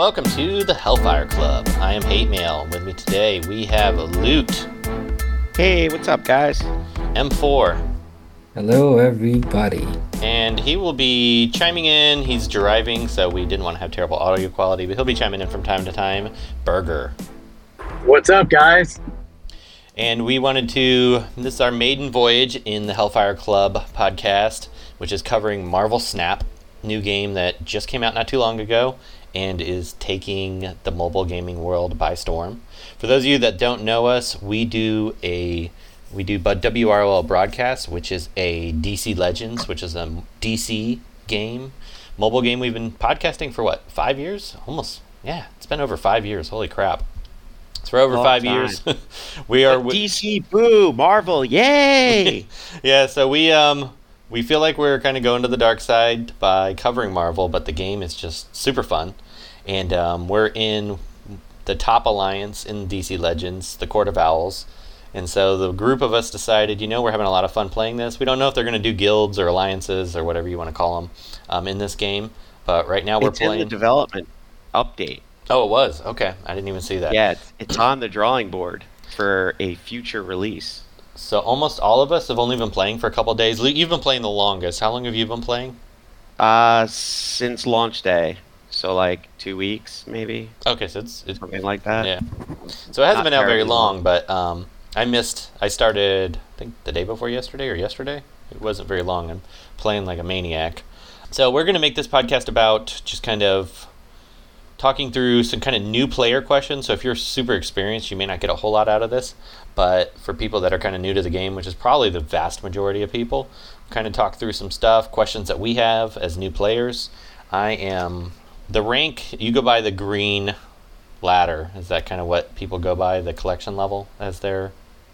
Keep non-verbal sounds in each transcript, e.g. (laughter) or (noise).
Welcome to the Hellfire Club. I am Hate Mail. With me today we have Loot, Hey, what's up, guys? M4, Hello, everybody. and he will be chiming in. He's driving, so we didn't want to have terrible audio quality, but he'll be chiming in from time to time. Burger. What's up, guys? And we wanted to. This is our maiden voyage in the Hellfire Club podcast, which is covering Marvel Snap, new game that just came out not too long ago and is taking the mobile gaming world by storm. For those of you that don't know us, we do a we do but WRL broadcast, which is a DC Legends, which is a DC game, mobile game. We've been podcasting for what five years? Almost, yeah, it's been over five years. Holy crap! It's for over Long five time. years. (laughs) we are. wi- DC, boo, Marvel, yay! (laughs) yeah, so we um we feel like we're kind of going to the dark side by covering Marvel, but the game is just super fun, and um, we're in the top alliance in DC Legends, the Court of Owls, and so the group of us decided, you know, we're having a lot of fun playing this. We don't know if they're going to do guilds or alliances or whatever you want to call them um, in this game, but right now we're it's in playing. the development update. oh, it was okay. I didn't even see that. Yeah, it's, it's on the drawing board for a future release. So almost all of us have only been playing for a couple days. Loot, You've been playing the longest. How long have you been playing? Uh, since launch day, so like two weeks, maybe Okay, so it's, it's something like that. Yeah. So it hasn't Not been out very long, long. but um, I missed. I started, I think, the day before yesterday or yesterday. It wasn't very long. I'm playing like a maniac. So we're going to make this podcast about just kind of talking through some kind of new player questions. So if you're super experienced, you may not get a whole lot out of this. But for people that are kind of new to the game, which is probably the vast majority of people, kind of talk through some stuff, questions that we have as new players. I am the rank. You go by the green ladder. Is that kind of what people go by? The collection level as their.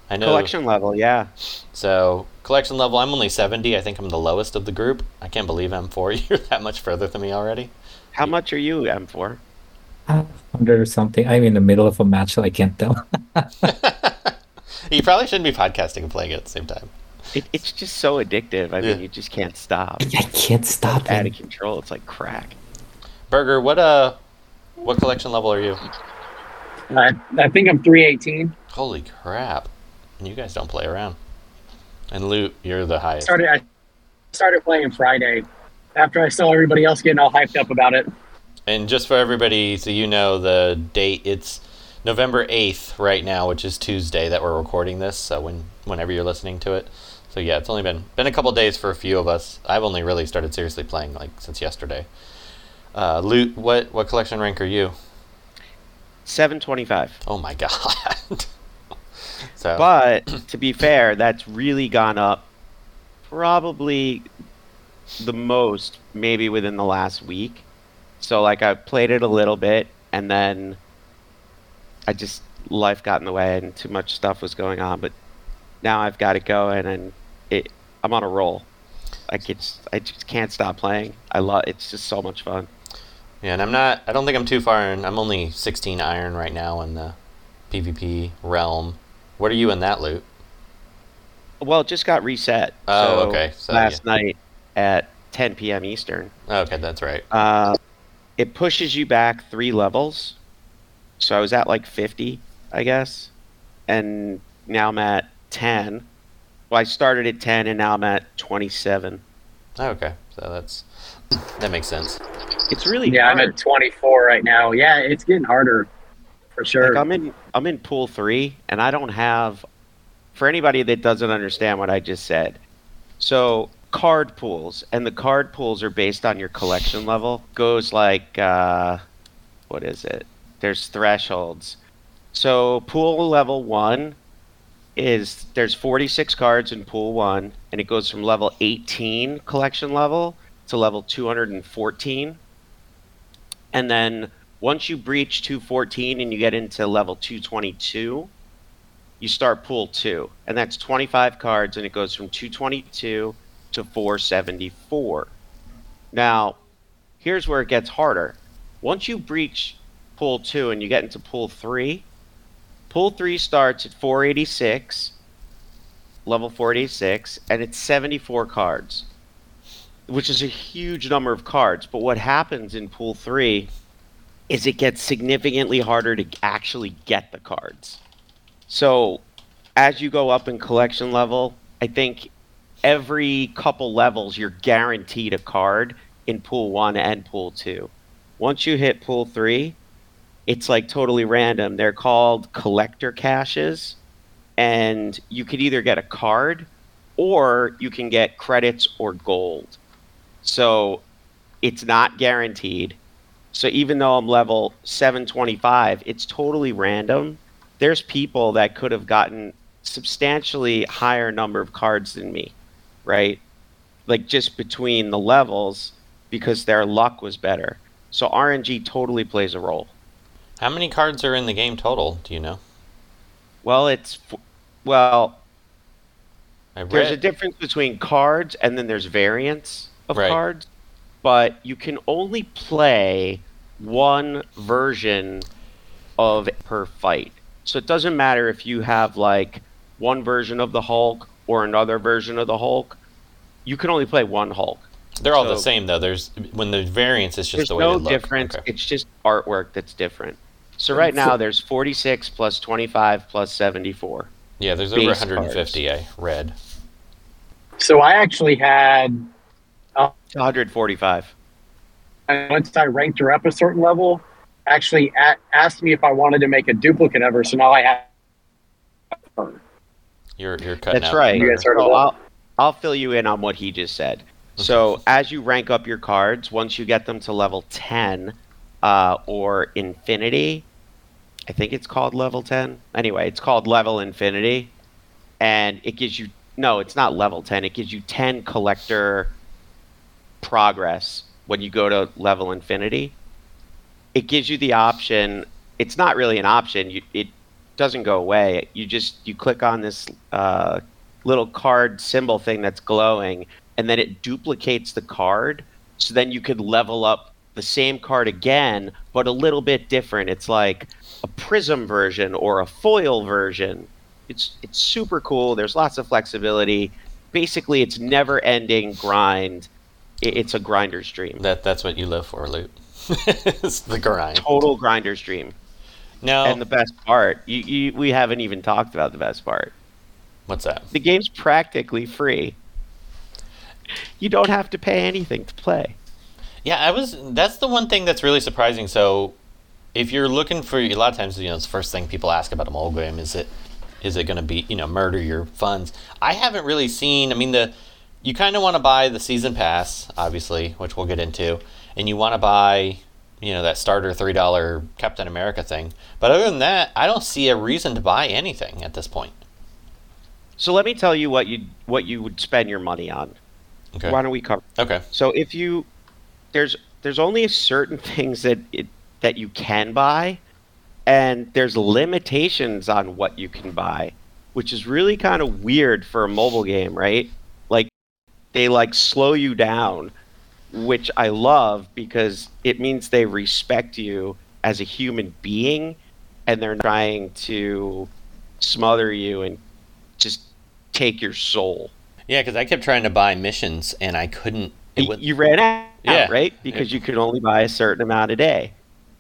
I know. Collection level, yeah. So collection level. I'm only 70. I think I'm the lowest of the group. I can't believe M4. (laughs) You're that much further than me already. How much are you M4? Uh, Under something. I'm in the middle of a match, so I can't tell. (laughs) you probably shouldn't be podcasting and playing it at the same time. It, it's just so addictive. I Yeah. mean, you just can't stop. I can't stop Out of control. It's like crack. Burger, what uh, what collection level are you? I, I think I'm 318. Holy crap! You guys don't play around. And loot, you're the highest. Started I started playing Friday after I saw everybody else getting all hyped up about it. And just for everybody, so you know the date, it's November eighth right now, which is Tuesday that we're recording this. So when whenever you're listening to it, so yeah, it's only been been a couple days for a few of us. I've only really started seriously playing like since yesterday. Uh, Loot, what what collection rank are you? 725. Oh my (laughs) god! so But (clears throat) to be fair, that's really gone up probably the most maybe within the last week. So like I played it a little bit and then I just life got in the way and too much stuff was going on, but now I've got it going and it I'm on a roll. Like it's I just can't stop playing. I love it's just so much fun. yeah, and I'm not. I don't think I'm too far in. I'm only 16 iron right now in the PvP realm. What are you in that loot? Well, it just got reset. Oh, so okay. So, last night at 10 p.m. Eastern. Okay, that's right. Uh, it pushes you back three levels. So I was at like 50, I guess. And now I'm at 10. Well, I started at 10 and now I'm at 27. Oh, okay, so that's that makes sense. It's really Yeah, I'm at 24 right now. Yeah, it's getting harder for sure. Like I'm in I'm in pool 3 and I don't have for anybody that doesn't understand what I just said. So card pools and the card pools are based on your collection level. Goes like uh what is it? There's thresholds. So pool level 1 is there's 46 cards in pool 1 and it goes from level 18 collection level to level 214. And then once you breach 214 and you get into level 222, you start pool 2. And that's 25 cards and it goes from 222 to 474. Now, here's where it gets harder. Once you breach pool 2 and you get into pool 3, pool 3 starts at 486, level 486, and it's 74 cards, which is a huge number of cards. But what happens in pool 3 is it gets significantly harder to actually get the cards. So as you go up in collection level, I think every couple levels you're guaranteed a card in pool 1 and pool 2. Once you hit pool 3, it's like totally random. They're called collector caches and you could either get a card or you can get credits or gold. So it's not guaranteed. So even though I'm level 725, it's totally random. There's people that could have gotten substantially higher number of cards than me, right? Like just between the levels because their luck was better. So RNG totally plays a role. How many cards are in the game total? Do you know? Well, it's well, I read, there's a difference between cards and then there's variants of Right. cards, but you can only play one version of per fight. So it doesn't matter if you have like one version of the Hulk or another version of the Hulk. You can only play one Hulk. they're all the same though. There's when the variance is just the way no they look. difference. Okay. It's just artwork that's different. So right now there's 46 plus 25 plus 74. Yeah, there's over base 150. I read. So I actually had uh, 145. and once I ranked her up a certain level, actually a- asked me if I wanted to make a duplicate of her. So now I have her. You're you're cutting That's out. right. You of So? I'll, I'll fill you in on what he just said. So as you rank up your cards, once you get them to level 10 uh, or infinity, I think it's called level 10. Anyway, it's called level infinity. And it gives you, no, it's not level 10. It gives you 10 collector progress when you go to level infinity. It gives you the option, it's not really an option. You, it doesn't go away. You just, you click on this uh, little card symbol thing that's glowing, and then it duplicates the card. So then you could level up the same card again, but a little bit different. It's like a prism version or a foil version. It's it's super cool. There's lots of flexibility. Basically, it's never ending grind. It's a grinder's dream. That that's what you live for, Loot. (laughs) it's the grind. Total grinder's stream. No, And the best part, you, you, we haven't even talked about the best part. what's that? The game's practically free. You don't have to pay anything to play. Yeah, I was. That's the one thing that's really surprising. So, if you're looking for a lot of times, you know, it's the first thing people ask about a mobile game is it is it going to be you know murder your funds? I haven't really seen. I mean, the you kind of want to buy the season pass, obviously, which we'll get into, and you want to buy you know that starter three dollar Captain America thing. But other than that, I don't see a reason to buy anything at this point. So let me tell you what you what you would spend your money on. Okay. Why don't we cover? Okay. So if you there's there's only certain (laughs) things that it, that you can buy, and there's limitations on what you can buy, which is really kind of weird for a mobile game, right? Like they like slow you down, which I love because it means they respect you as a human being, and they're trying to smother you and just take your soul. Yeah, because I kept trying to buy missions and I couldn't. It Y- you ran out, Yeah. right? Because you could only buy a certain amount a day.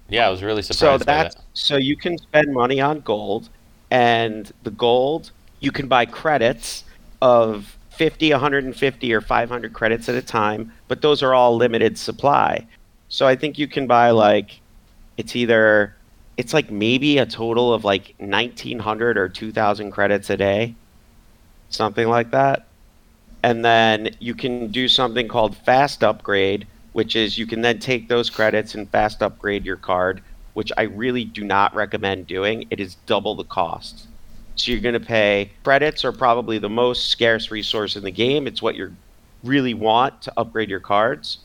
yeah, I was really So surprised by that's that. so you can spend money on gold, and the gold you can buy credits of 50, 150, or 500 credits at a time, but those are all limited supply. So I think you can buy like it's either it's like maybe a total of like 1900 or 2000 credits a day, something like that. And then you can do something called fast upgrade, which is you can then take those credits and fast upgrade your card, which I really do not recommend doing. It is double the cost. So you're going to pay credits are probably the most scarce resource in the game. It's what you really want to upgrade your cards.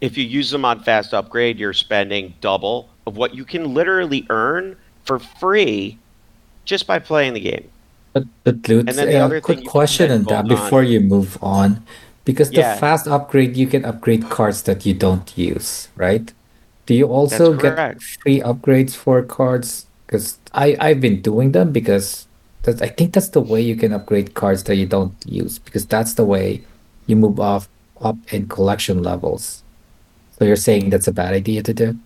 If you use them on fast upgrade, you're spending double of what you can literally earn for free just by playing the game. But, but Lutz, And then the other quick question on that vote on- before you move on. Because the Yeah. fast upgrade, you can upgrade cards that you don't use, right? Do you also get free upgrades for cards? Because I I've been doing them because that's, I think that's the way you can upgrade cards that you don't use because that's the way you move off up in collection levels. So you're saying that's a bad idea to do?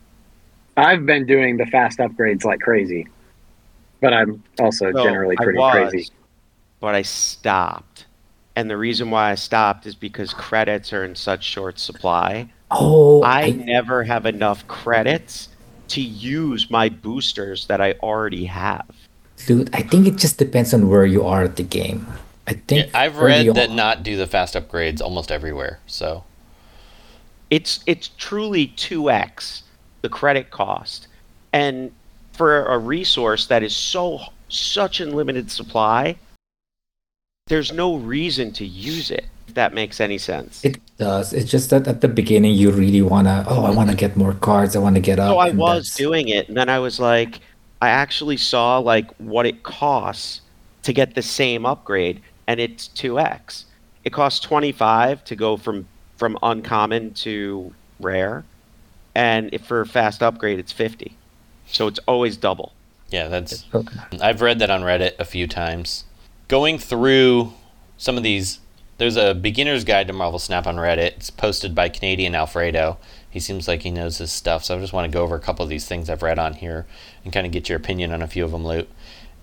I've been doing the fast upgrades like crazy, but I'm also So, generally I pretty was, crazy. But I stopped. And the reason why I stopped is because credits are in such short supply. Oh, I I, never have enough credits to use my boosters that I already have. Dude, I think it just depends on where you are at the game. I Yeah, think I've early read on- that not do the fast upgrades almost everywhere. So It's it's truly 2x the credit cost. And for a resource that is so such in limited supply, there's no reason to use it. If that makes any sense. It does. It's just that at the beginning you really wanna. Oh, I want to get more cards. I want to get up. So I was that's- doing it, and then I was like, I actually saw like what it costs to get the same upgrade, and it's two x. It costs twenty five to go from from uncommon to rare, and if for a fast upgrade, it's fifty. So it's always double. yeah, that's Okay. I've read that on Reddit a few times. Going through some of these, there's a beginner's guide to Marvel Snap on Reddit. It's posted by Canadian Alfredo. He seems like he knows his stuff, so I just want to go over a couple of these things I've read on here and kind of get your opinion on a few of them, Loot.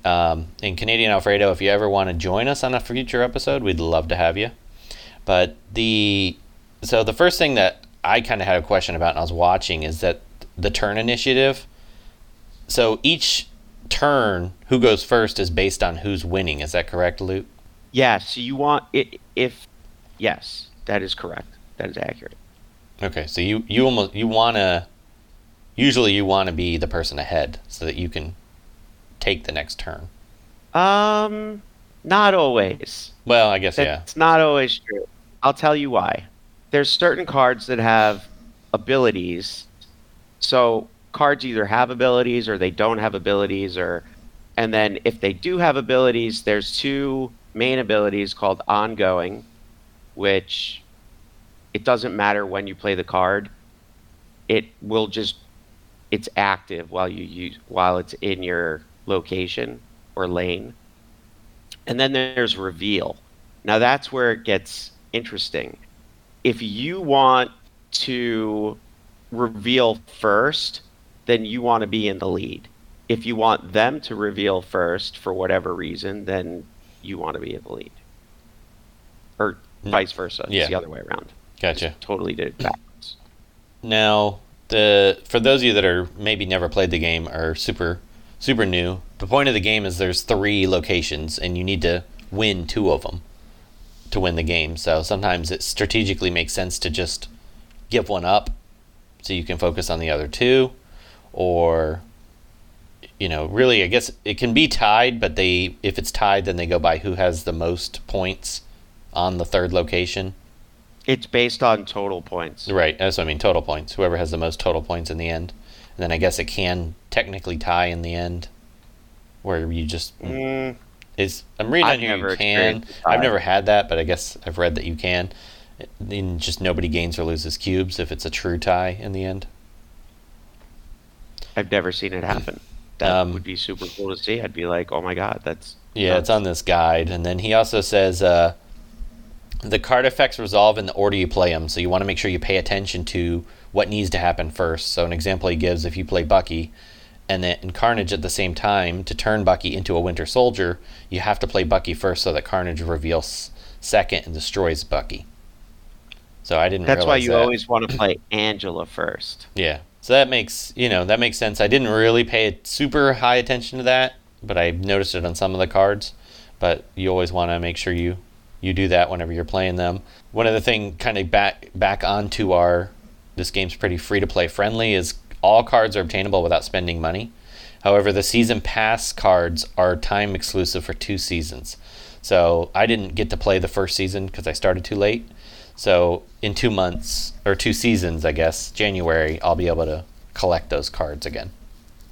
Um, and Canadian Alfredo, if you ever want to join us on a future episode, we'd love to have you. But the so the first thing that I kind of had a question about, and I was watching, is that the turn initiative. So each turn, who goes first is based on who's winning. Is that correct, Loot? Yeah. So you want it if yes, that is correct. That is accurate. Okay, so you you almost you want to usually you want to be the person ahead so that you can take the next turn. Um, not always. Well, I guess yeah. It's not always true. I'll tell you why. There's certain cards that have abilities. So cards either have abilities or they don't have abilities or and then if they do have abilities, there's two main abilities called ongoing, which it doesn't matter when you play the card. It will just it's active while you use while it's in your location or lane. And then there's reveal. Now that's where it gets interesting. If you want to reveal first, then you want to be in the lead. If you want them to reveal first for whatever reason, then you want to be in the lead. Or vice versa. Yeah. It's the other way around. Gotcha. Totally did it backwards. Now, the for those of you that are maybe never played the game or super super new, the point of the game is there's three locations and you need to win two of them to win the game. So sometimes it strategically makes sense to just give one up so you can focus on the other two or you know, really I guess it can be tied, but they if it's tied then they go by who has the most points on the third location. It's based on total points. Right, that's what I mean. Total points. Whoever has the most total points in the end, and then I guess it can technically tie in the end, where you just Mm, is. I'm reading I've on here never you can. experienced a tie. I've never had that, but I guess I've read that you can. Then just nobody gains or loses cubes if it's a true tie in the end. I've never seen it happen. That Um, would be super cool to see. I'd be like, oh my god, that's Yeah, it's on this guide, and then he also says uh, the card effects resolve in the order you play them. So you want to make sure you pay attention to what needs to happen first. So an example he gives: if you play Bucky, and then Carnage at the same time to turn Bucky into a Winter Soldier, you have to play Bucky first so that Carnage reveals second and destroys Bucky. So I didn't. that's why you that. always want to play Angela first. Yeah. So that makes you know that makes sense. I didn't really pay super high attention to that, but I noticed it on some of the cards. But you always want to make sure you you do that whenever you're playing them. One other thing, kind of back back onto our this game's pretty free to play friendly is all cards are obtainable without spending money. However, the season pass cards are time exclusive for two seasons. So I didn't get to play the first season because I started too late. So in two months or two seasons, I guess January, I'll be able to collect those cards again.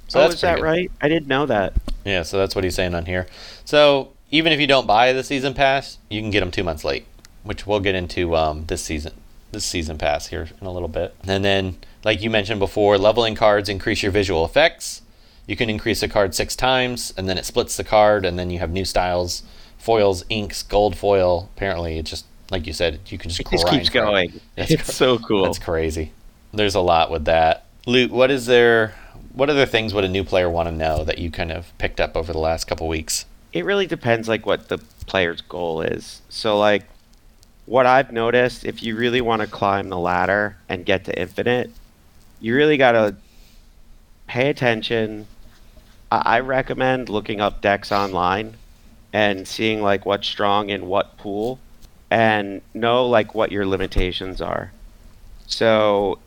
So oh, that's is that good. right? I didn't know that. Yeah, so that's what he's saying on here. So even if you don't buy the season pass, you can get them two months late, which we'll get into um, this season, this season pass here in a little bit. And then, like you mentioned before, leveling cards increase your visual effects. You can increase a card six times, and then it splits the card, and then you have new styles, foils, inks, gold foil. Apparently, it just like you said, you can just It just keeps it. going. That's it's cr- so cool. That's crazy. There's a lot with that. Loot, what is there? what other things would a new player want to know that you kind of picked up over the last couple weeks? It really depends like what the player's goal is. So like what I've noticed if you really want to climb the ladder and get to infinite, you really got to pay attention. I, I recommend looking up decks online and seeing like what's strong in what pool and know like what your limitations are. So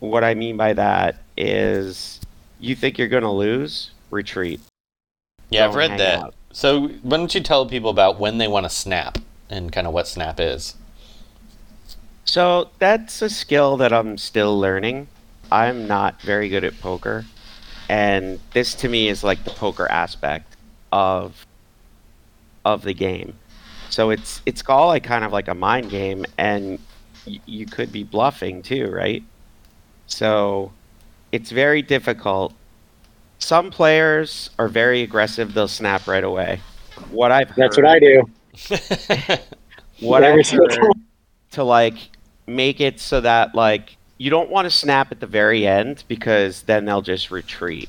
what I mean by that is you think you're going to lose, retreat. Yeah, I've read that. out. So why don't you tell people about when they want to snap and kind of what snap is? So that's a skill that I'm still learning. I'm not very good at poker, and this to me is like the poker aspect of of the game. So it's it's all like kind of like a mind game, and y- you could be bluffing too, right? So it's very difficult. Some players are very aggressive; they'll snap right away. What I've That's heard, what I do. (laughs) what I've heard to like make it so that like you don't want to snap at the very end because then they'll just retreat.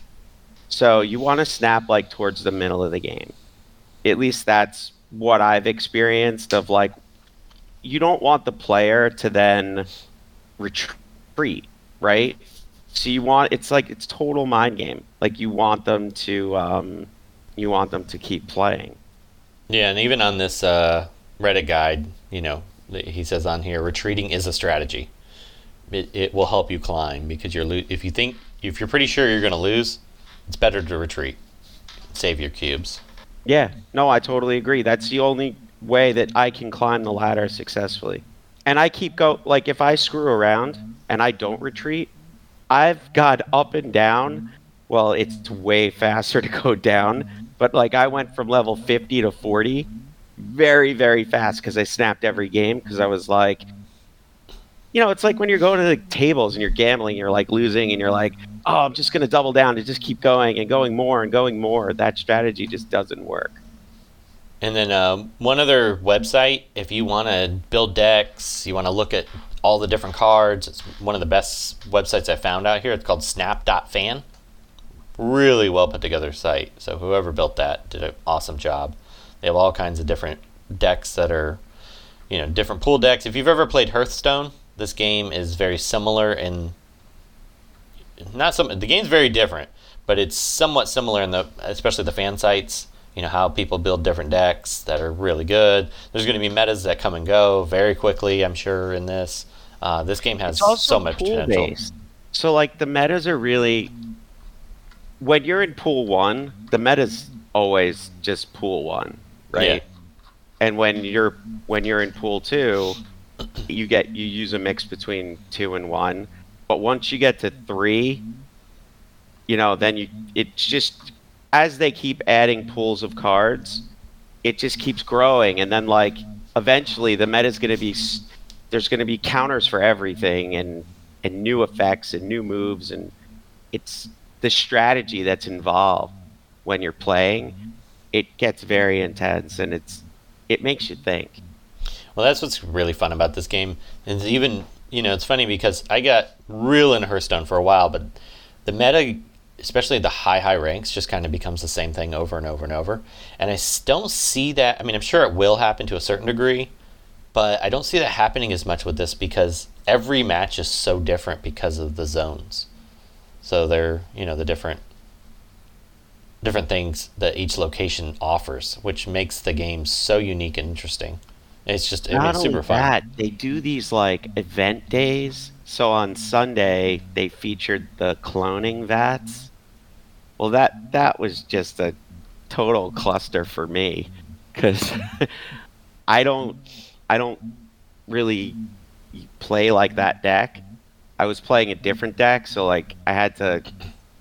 So you want to snap like towards the middle of the game. At least that's what I've experienced of like you don't want the player to then retreat, right? So you want it's like it's total mind game. Like you want them to um you want them to keep playing. Yeah, and even on this uh, Reddit guide, you know, he says on here, retreating is a strategy. It, it will help you climb because you're lo- if you think if you're pretty sure you're going to lose, it's better to retreat, save your cubes. Yeah, no, I totally agree. That's the only way that I can climb the ladder successfully. And I keep go like if I screw around and I don't retreat, I've got up and down. Well, it's way faster to go down, but like I went from level 50 to 40 very very fast cuz I snapped every game cuz I was like you know, it's like when you're going to the tables and you're gambling, you're like losing and you're like, "Oh, I'm just going to double down and just keep going and going more and going more." That strategy just doesn't work. And then um, one other website, if you want to build decks, you want to look at all the different cards. It's one of the best websites I found out here. It's called Snap.fan. Really well put together site. So whoever built that did an awesome job. They have all kinds of different decks that are, you know, different pool decks. If you've ever played Hearthstone, this game is very similar in not some the game's very different, but it's somewhat similar in the especially the fan sites. You know how people build different decks that are really good. There's going to be metas that come and go very quickly. I'm sure in this. Uh, this game has so much potential. based. So like the metas are really when you're in pool one, the meta's always just pool one, right? Yeah. And when you're when you're in pool two, you get you use a mix between two and one. But once you get to three, you know, then you it's just as they keep adding pools of cards, it just keeps growing, and then like eventually the meta's going to be there's going to be counters for everything and and new effects and new moves and it's the strategy that's involved when you're playing it gets very intense and it's it makes you think Well, that's what's really fun about this game. And even, you know, it's funny because I got real into Hearthstone for a while, but the meta, especially the high, high ranks, just kind of becomes the same thing over and over and over. And i don't see that. I mean, I'm sure it will happen to a certain degree, but I don't see that happening as much with this because every match is so different because of the zones. So they're, you know, the different different things that each location offers, which makes the game so unique and interesting. It's just I mean, not it's only super fun. that they do these like event days so on sunday they featured the cloning vats well that that was just a total cluster for me because (laughs) i don't i don't really play like that deck. I was playing a different deck so like i had to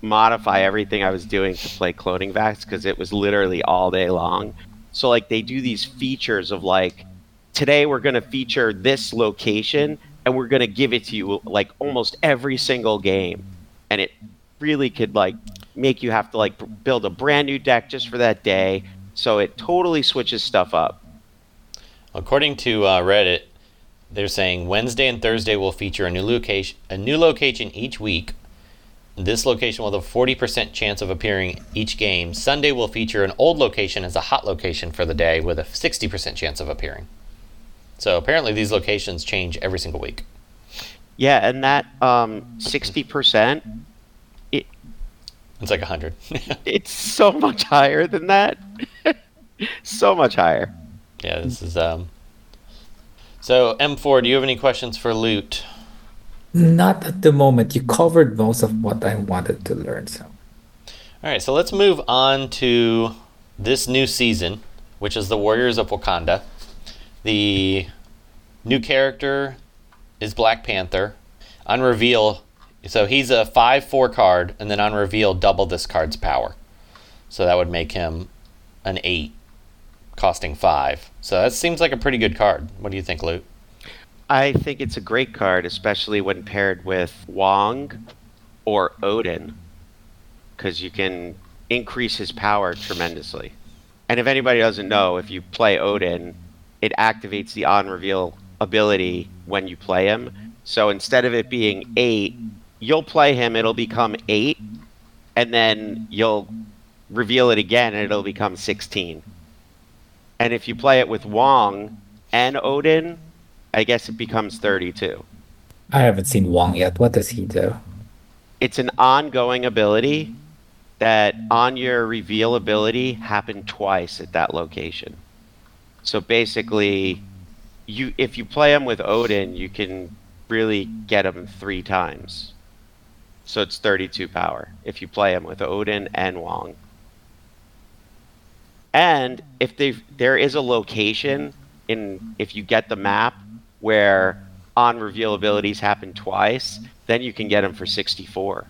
modify everything i was doing to play cloning vats because it was literally all day long. So like they do these features of like today we're going to feature this location and we're going to give it to you like almost every single game. And it really could like make you have to like build a brand new deck just for that day. So it totally switches stuff up According to uh, Reddit, they're saying Wednesday and Thursday will feature a new location, a new location each week, This location will have a 40% chance of appearing each game. Sunday will feature an old location as a hot location for the day with a 60% chance of appearing. So apparently these locations change every single week. Yeah, and that um, 60%, It's like 100. (laughs) it's so much higher than that. (laughs) so much higher. Yeah, this is um So M4, do you have any questions for Loot? Not at the moment. You covered most of what I wanted to learn. So All right, so let's move on to this new season, which is the Warriors of Wakanda. The new character is Black Panther. On reveal, so he's a 5 4 card, and then on reveal, double this card's power. So that would make him an 8, costing 5. So that seems like a pretty good card. What do you think, Loot? I think it's a great card, especially when paired with Wong or Odin, because you can increase his power tremendously. And if anybody doesn't know, if you play Odin, it activates the on reveal ability when you play him. So instead of it being eight, you'll play him, it'll become eight, and then you'll reveal it again, and it'll become 16. And if you play it with Wong and Odin, I guess it becomes 32. I haven't seen Wong yet. What does he do? It's an ongoing ability that on your reveal ability happened twice at that location. So basically, you if you play him with Odin, you can really get him three times. So it's 32 power if you play him with Odin and Wong. And if they there is a location in if you get the map where on reveal abilities happen twice, then you can get them for 64.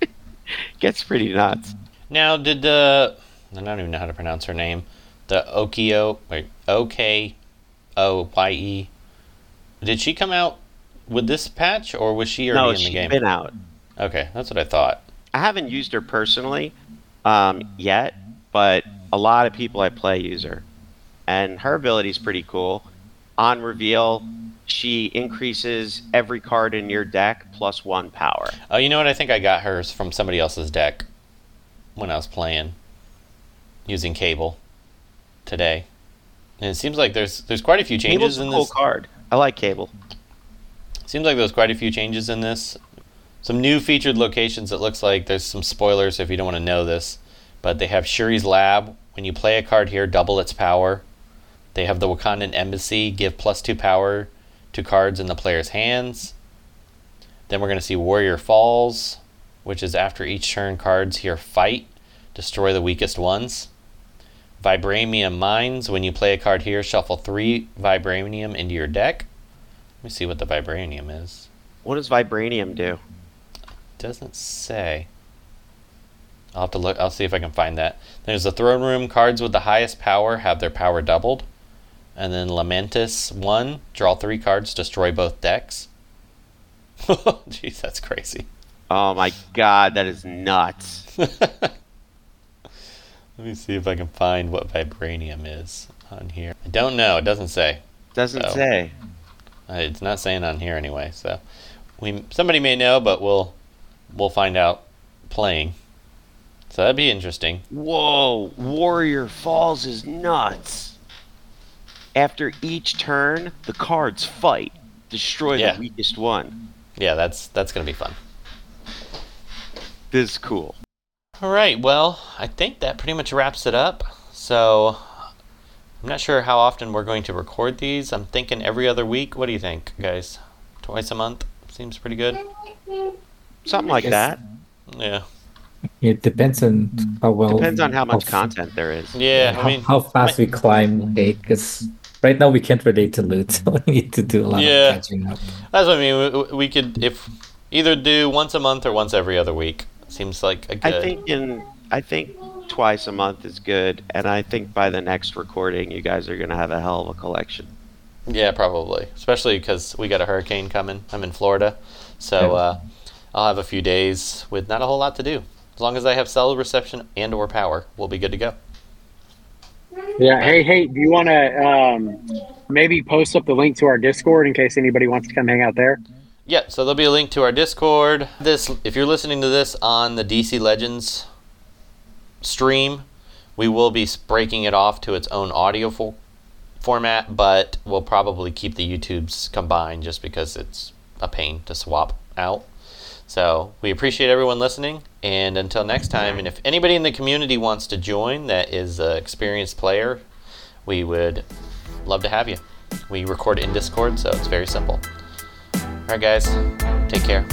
(laughs) Gets pretty nuts. Now, did the. I don't even know how to pronounce her name. The Okio. Wait, O K O Y E. Did she come out with this patch, or was she already no, in the she's game? been out. Okay, that's what I thought. I haven't used her personally um, yet, but a lot of people I play use her, and her ability is pretty cool. On reveal, she increases every card in your deck plus one power. Oh, you know what? I think I got hers from somebody else's deck when I was playing using cable today. And it seems like there's there's quite a few changes Cable's a in cool this. card. I like Cable. Seems like there's quite a few changes in this. Some new featured locations. It looks like there's some spoilers if you don't want to know this, but they have Shuri's Lab. When you play a card here, double its power. They have the Wakandan Embassy, give plus two power to cards in the player's hands. Then we're going to see Warrior Falls, which is after each turn, cards here fight, destroy the weakest ones. Vibranium Mines, when you play a card here, shuffle three Vibranium into your deck. Let me see what the Vibranium is. What does Vibranium do? Doesn't say. I'll have to look. I'll see if I can find that. There's the throne room. Cards with the highest power have their power doubled. And then Lamentis 1. Draw three cards, destroy both decks. (laughs) Jeez, that's crazy. Oh my god, that is nuts. (laughs) Let me see if I can find what Vibranium is on here. I don't know. It doesn't say. Doesn't So. say. Uh, It's not saying on here anyway. So we somebody may know, but we'll we'll find out playing. So that'd be interesting. Whoa, Warrior Falls is nuts. After each turn, the cards fight, destroy Yeah. the weakest one. Yeah, that's that's gonna be fun. This is cool. All right. Well, I think that pretty much wraps it up. So I'm not sure how often we're going to record these. I'm thinking every other week. What do you think, guys? Twice a month seems pretty good. Something like that. Yeah. It depends on how well. Depends on how much f- content there is. Yeah. How, I mean, how fast we climb eight, because right now we can't relate to loot, (laughs) so we need to do a lot Yeah. of catching up. that's what I mean. We, we could if either do once a month or once every other week. Seems like a good. I think in I think twice a month is good, and I think by the next recording, you guys are gonna have a hell of a collection. Yeah, probably. Especially because we got a hurricane coming. I'm in Florida, so uh, I'll have a few days with not a whole lot to do. As long as I have cell reception and or power, we'll be good to go. Yeah. Hey, hey, do you want to um, maybe post up the link to our Discord in case anybody wants to come hang out there? yeah, so there'll be a link to our Discord. This, if you're listening to this on the DC Legends stream, we will be breaking it off to its own audio fo- format, but we'll probably keep the YouTubes combined just because it's a pain to swap out. So we appreciate everyone listening, and until next time. And if anybody in the community wants to join that is an experienced player, we would love to have you. We record in Discord, so it's very simple. All right, guys, take care.